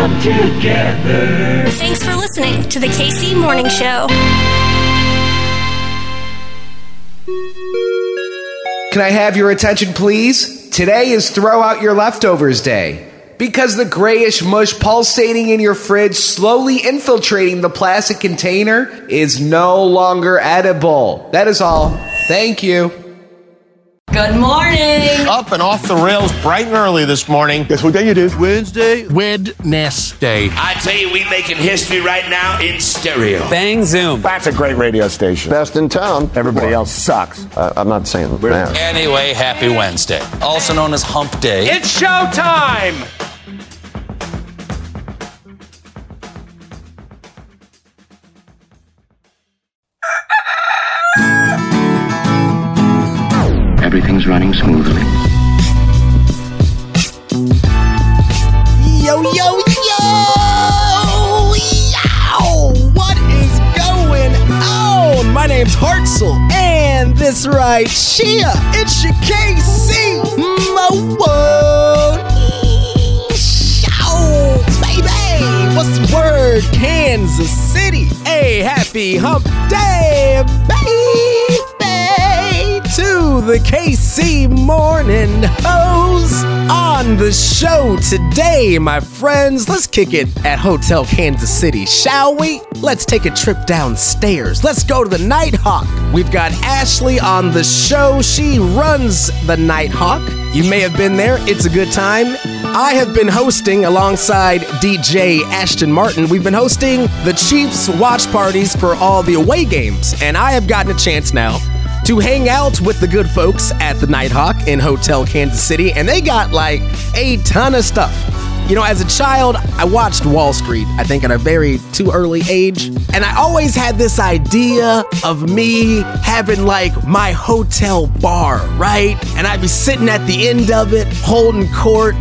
come together. Thanks for listening to the KC Morning Show. Can I have your attention, please? Today is Throw Out Your Leftovers Day. Because the grayish mush pulsating in your fridge, slowly infiltrating the plastic container, is no longer edible. That is all. Thank you. Good morning. Up and off the rails bright and early this morning. Guess what day it is? Wednesday. Wednesday. I tell you, we making history right now in stereo. Bang Zoom. That's a great radio station. Best in town. Everybody else sucks. Uh, I'm not saying that. Anyway, happy Wednesday. Also known as Hump Day. It's showtime! Everything's running smoothly. Yo, yo, yo! Yow! What is going on? My name's Hartzell, and this right here, it's your KC Mo Show, baby! What's the word? Kansas City. Hey, happy hump day, baby! The KC Morning Hose on the show today, my friends. Let's kick it at Hotel Kansas City, shall we? Let's take a trip downstairs. Let's go to the Nighthawk. We've got Ashley on the show. She runs the Nighthawk. You may have been there. It's a good time. I have been hosting alongside DJ Ashton Martin. We've been hosting the Chiefs watch parties for all the away games, and I have gotten a chance now to hang out with the good folks at the Nighthawk in Hotel Kansas City, and they got like a ton of stuff. You know, as a child, I watched Wall Street, I think at a very too early age, and I always had this idea of me having like my hotel bar, right? And I'd be sitting at the end of it, holding court,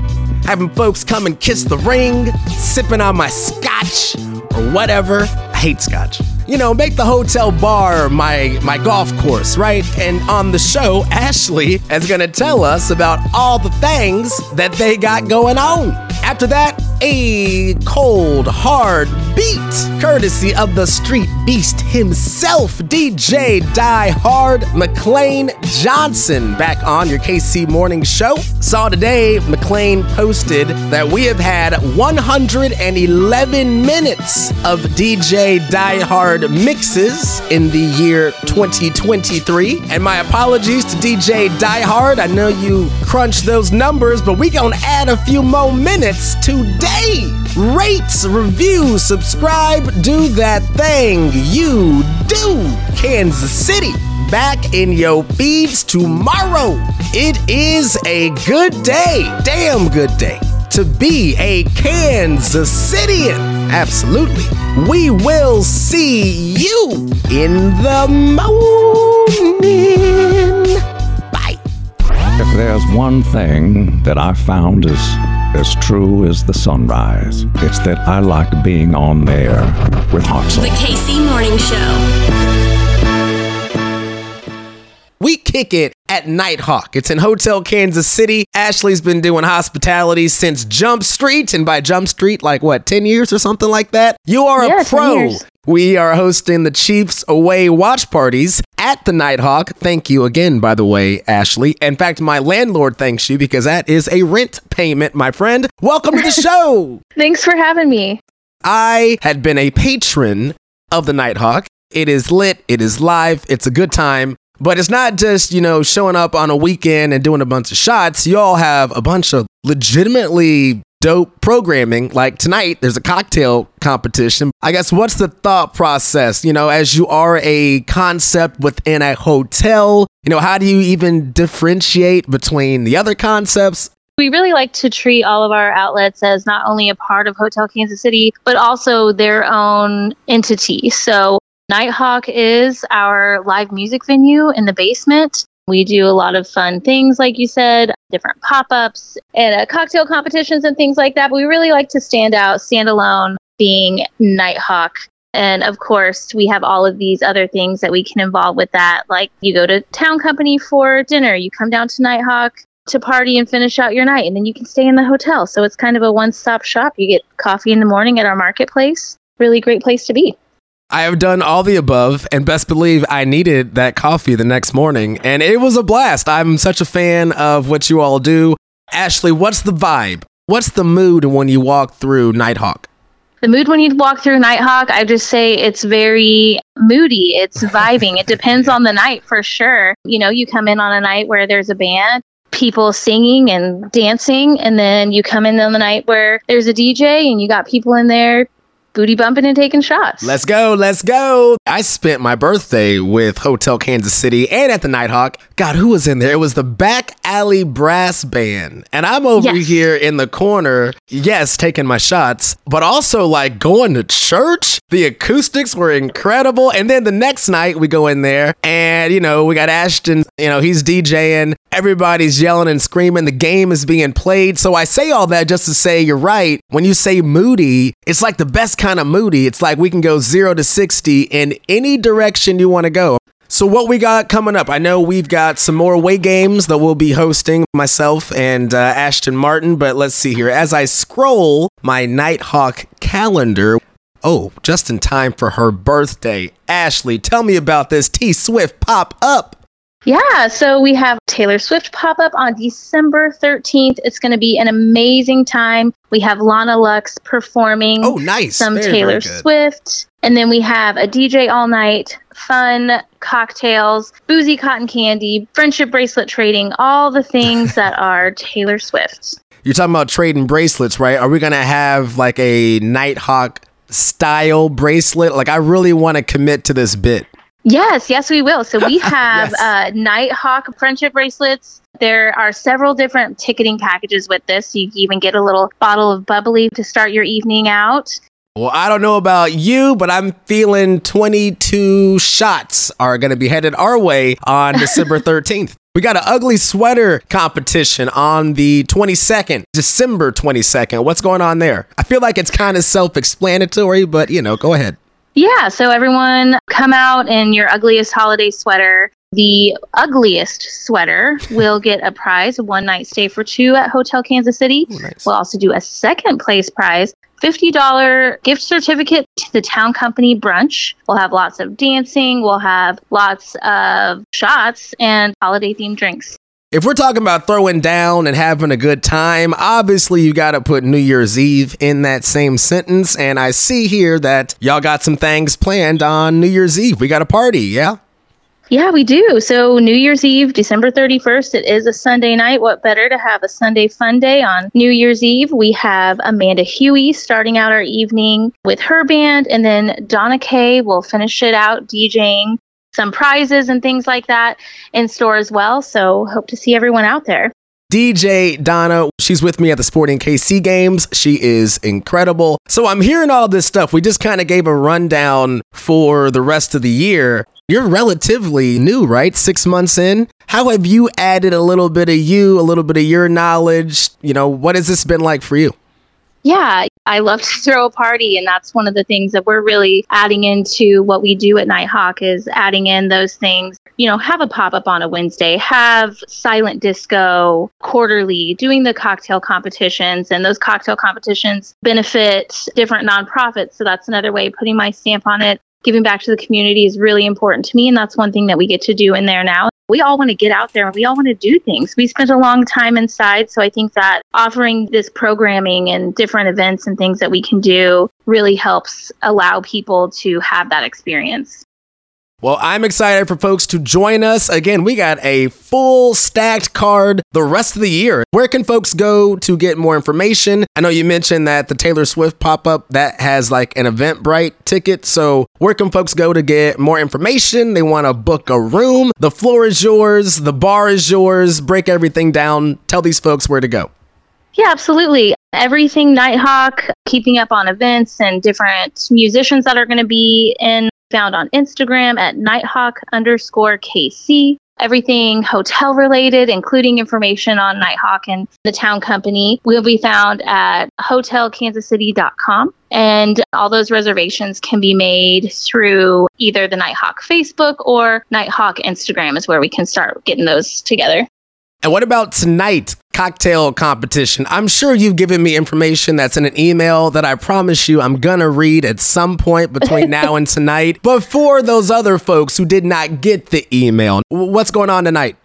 having folks come and kiss the ring, sipping on my scotch or whatever. I hate scotch you know, make the hotel bar my my golf course, right? And on the show, Ashley is gonna tell us about all the things that they got going on. After that, a cold, hard beat, courtesy of the street beast himself, DJ Diehard McLean Johnson, back on your KC Morning Show. Saw today, McLean posted that we have had 111 minutes of DJ Diehard mixes in the year 2023. And my apologies to DJ Diehard. I know you crunched those numbers, but we gonna add a few more minutes today. Rate, review, subscribe, do that thing you do. Kansas City back in your feeds tomorrow. It is a good day, damn good day, to be a Kansas Citian. Absolutely. We will see you in the morning. Bye. If there's one thing that I found is as true as the sunrise, it's that I like being on there with Hartzell. The KC Morning Show. We kick it at Nighthawk. It's in Hotel Kansas City. Ashley's been doing hospitality since Jump Street, and by Jump Street, like what, 10 years or something like that? You are Yeah, a 10 pro. years. We are hosting the Chiefs away watch parties at the Nighthawk. Thank you again, by the way, Ashley. In fact, my landlord thanks you because that is a rent payment, my friend. Welcome to the show. Thanks for having me. I had been a patron of the Nighthawk. It is lit, it is live, it's a good time. But it's not just, you know, showing up on a weekend and doing a bunch of shots. You all have a bunch of legitimately dope programming. Like tonight, there's a cocktail competition. I guess what's the thought process, you know, as you are a concept within a hotel? You know, how do you even differentiate between the other concepts? We really like to treat all of our outlets as not only a part of Hotel Kansas City, but also their own entity. So, Nighthawk is our live music venue in the basement. We do a lot of fun things, like you said, different pop ups and uh, cocktail competitions and things like that. But we really like to stand out, stand alone, being Nighthawk. And of course, we have all of these other things that we can involve with that. Like you go to Town Company for dinner, you come down to Nighthawk to party and finish out your night. And then you can stay in the hotel. So it's kind of a one stop shop. You get coffee in the morning at our marketplace. Really great place to be. I have done all the above, and best believe I needed that coffee the next morning, and it was a blast. I'm such a fan of what you all do. Ashley, what's the vibe? What's the mood when you walk through Nighthawk? The mood when you walk through Nighthawk, I just say it's very moody. It's vibing. it depends on the night for sure. You know, you come in on a night where there's a band, people singing and dancing, and then you come in on the night where there's a DJ and you got people in there booty bumping and taking shots. Let's go, let's go. I spent my birthday with Hotel Kansas City and at the Nighthawk. God, who was in there? It was the Back Alley Brass Band. And I'm over yes. here in the corner, yes, taking my shots, but also like going to church. The acoustics were incredible. And then the next night we go in there and, you know, we got Ashton, you know, he's DJing. Everybody's yelling and screaming. The game is being played. So I say all that just to say you're right. When you say moody, it's like the best kind of moody. It's like we can go zero to 60 in any direction you want to go. So, what we got coming up? I know we've got some more away games that we'll be hosting, myself and uh, Ashton Martin. But let's see here. As I scroll my Nighthawk calendar, oh, just in time for her birthday. Ashley, tell me about this T Swift pop up. Yeah, so we have Taylor Swift pop up on December 13th. It's going to be an amazing time. We have Lana Lux performing oh, nice. some very, Taylor very Swift. And then we have a DJ all night, fun cocktails, boozy cotton candy, friendship bracelet trading, all the things that are Taylor Swift. You're talking about trading bracelets, right? Are we going to have like a Nighthawk style bracelet? Like, I really want to commit to this bit. Yes, yes, we will. So we have yes. uh, Nighthawk friendship bracelets. There are several different ticketing packages with this. You even get a little bottle of bubbly to start your evening out. Well, I don't know about you, but I'm feeling 22 shots are going to be headed our way on December 13th. We got an ugly sweater competition on the 22nd, December 22nd. What's going on there? I feel like it's kind of self explanatory, but you know, go ahead. Yeah, so everyone come out in your ugliest holiday sweater. The ugliest sweater will get a prize, one night stay for two at Hotel Kansas City. Ooh, nice. We'll also do a second place prize, $50 gift certificate to the town company brunch. We'll have lots of dancing, we'll have lots of shots and holiday themed drinks. If we're talking about throwing down and having a good time, obviously you got to put New Year's Eve in that same sentence. And I see here that y'all got some things planned on New Year's Eve. We got a party, yeah? Yeah, we do. So, New Year's Eve, December 31st, it is a Sunday night. What better to have a Sunday fun day on New Year's Eve? We have Amanda Huey starting out our evening with her band, and then Donna Kay will finish it out DJing some prizes and things like that in store as well. So hope to see everyone out there. DJ Donna, she's with me at the Sporting KC games. She is incredible. So I'm hearing all this stuff. We just kind of gave a rundown for the rest of the year. You're relatively new, right? Six months in. How have you added a little bit of you, a little bit of your knowledge? You know, what has this been like for you? Yeah, I love to throw a party, and that's one of the things that we're really adding into what we do at Nighthawk is adding in those things. You know, have a pop up on a Wednesday, have silent disco quarterly, doing the cocktail competitions, and those cocktail competitions benefit different nonprofits. So that's another way putting my stamp on it giving back to the community is really important to me. And that's one thing that we get to do in there now. We all want to get out there and we all want to do things. We spent a long time inside. So I think that offering this programming and different events and things that we can do really helps allow people to have that experience. Well, I'm excited for folks to join us. Again, we got a full stacked card the rest of the year. Where can folks go to get more information? I know you mentioned that the Taylor Swift pop up that has like an Eventbrite ticket. So, where can folks go to get more information? They want to book a room. The floor is yours, the bar is yours. Break everything down. Tell these folks where to go. Yeah, absolutely. Everything Nighthawk, keeping up on events and different musicians that are going to be in found on Instagram at nighthawk underscore KC. Everything hotel related, including information on Nighthawk and the town company, will be found at hotelkansascity.com. And all those reservations can be made through either the Nighthawk Facebook or Nighthawk Instagram, is where we can start getting those together. And what about tonight? Cocktail competition. I'm sure you've given me information that's in an email that I promise you I'm gonna read at some point between now and tonight. But for those other folks who did not get the email, what's going on tonight?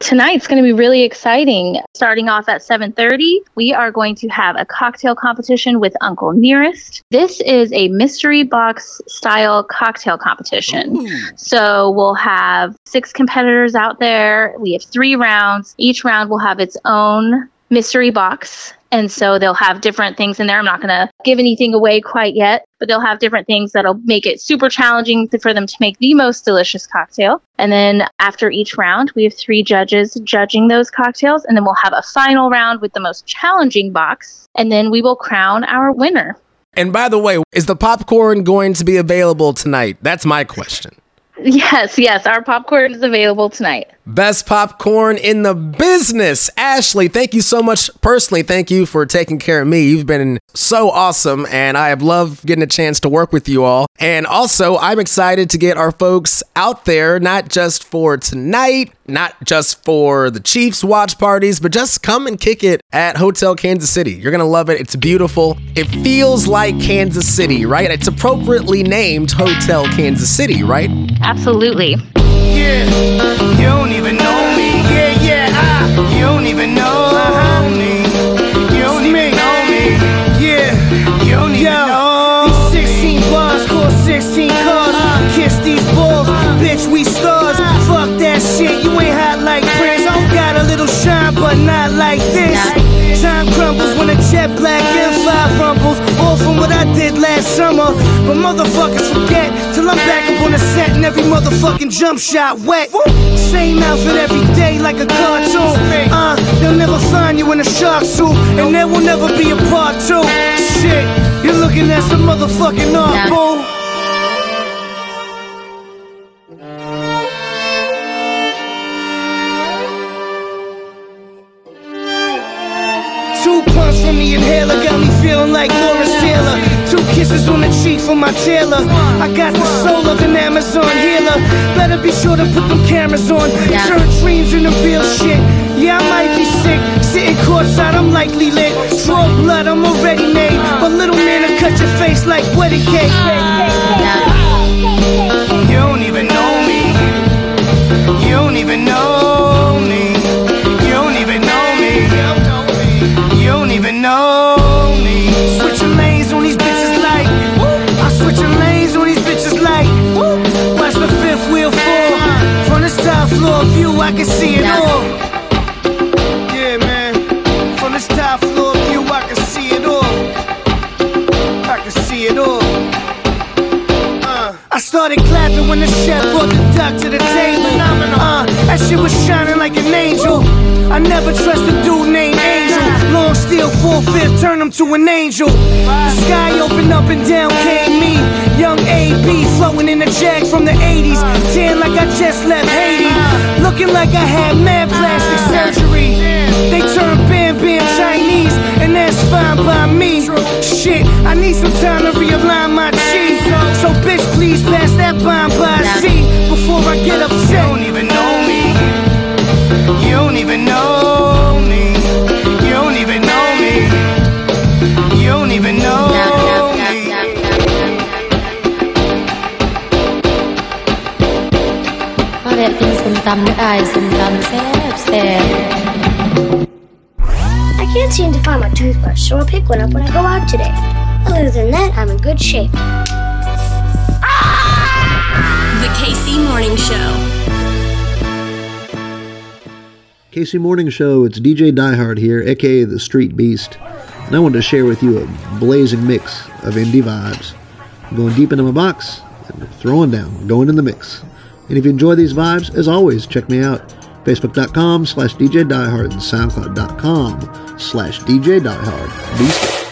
Tonight's going to be really exciting. Starting off at 7:30, we are going to have a cocktail competition with Uncle Nearest. This is a mystery box style cocktail competition. Ooh. So we'll have six competitors out there. We have 3 rounds. Each round will have its own mystery box and so they'll have different things in there. I'm not going to give anything away quite yet, but they'll have different things that'll make it super challenging for them to make the most delicious cocktail. And then after each round, we have three judges judging those cocktails. And then we'll have a final round with the most challenging box. And then we will crown our winner. And by the way, is the popcorn going to be available tonight? That's my question. Yes, yes. Our popcorn is available tonight. Best popcorn in the business. Ashley, thank you so much. Personally, thank you for taking care of me. You've been so awesome, and I have loved getting a chance to work with you all. And also, I'm excited to get our folks out there, not just for tonight, not just for the Chiefs watch parties, but just come and kick it at Hotel Kansas City. You're going to love it. It's beautiful. It feels like Kansas City, right? It's appropriately named Hotel Kansas City, right? Absolutely. Yeah, you don't even know me. Yeah, yeah, I, you don't even know did last summer. But motherfuckers forget till I'm back up on the set and every motherfucking jump shot wet. Same outfit every day like a cartoon. Uh, they'll never find you in a shark suit, and there will never be a part two. Shit, you're looking at some motherfucking art, boo. My tailor. I got the soul of an Amazon healer. Better be sure to put them cameras on. Turn dreams into real shit. Yeah, I might be sick. Sitting courtside, I'm likely lit. Draw blood, I'm already made. But little man, I cut your face like wedding cake. You don't even know me. You don't even know shit was shining like an angel. I never trust a dude named Angel. Long steel, full fifth, turn him to an angel. The sky opened up and down came me. Young AB flowing in a jag from the 80s. Tan like I just left Haiti. Looking like I had mad plastic surgery. They turn Bam Bam Chinese, and that's fine by me. Shit, I need some time to realign my cheese. So, bitch, please pass that bomb by C before I get upset. Don't even know me. You don't even know me. You don't even know me. I can't seem to find my toothbrush, so I'll pick one up when I go out today. Other than that, I'm in good shape. The KC Morning Show. KC Morning Show, it's DJ Diehard here, aka the Street Beast, and I wanted to share with you a blazing mix of indie vibes. I'm going deep into my box and throwing down, going in the mix. And if you enjoy these vibes, as always, check me out. Facebook.com slash DJ Diehard and SoundCloud.com slash DJ Diehard.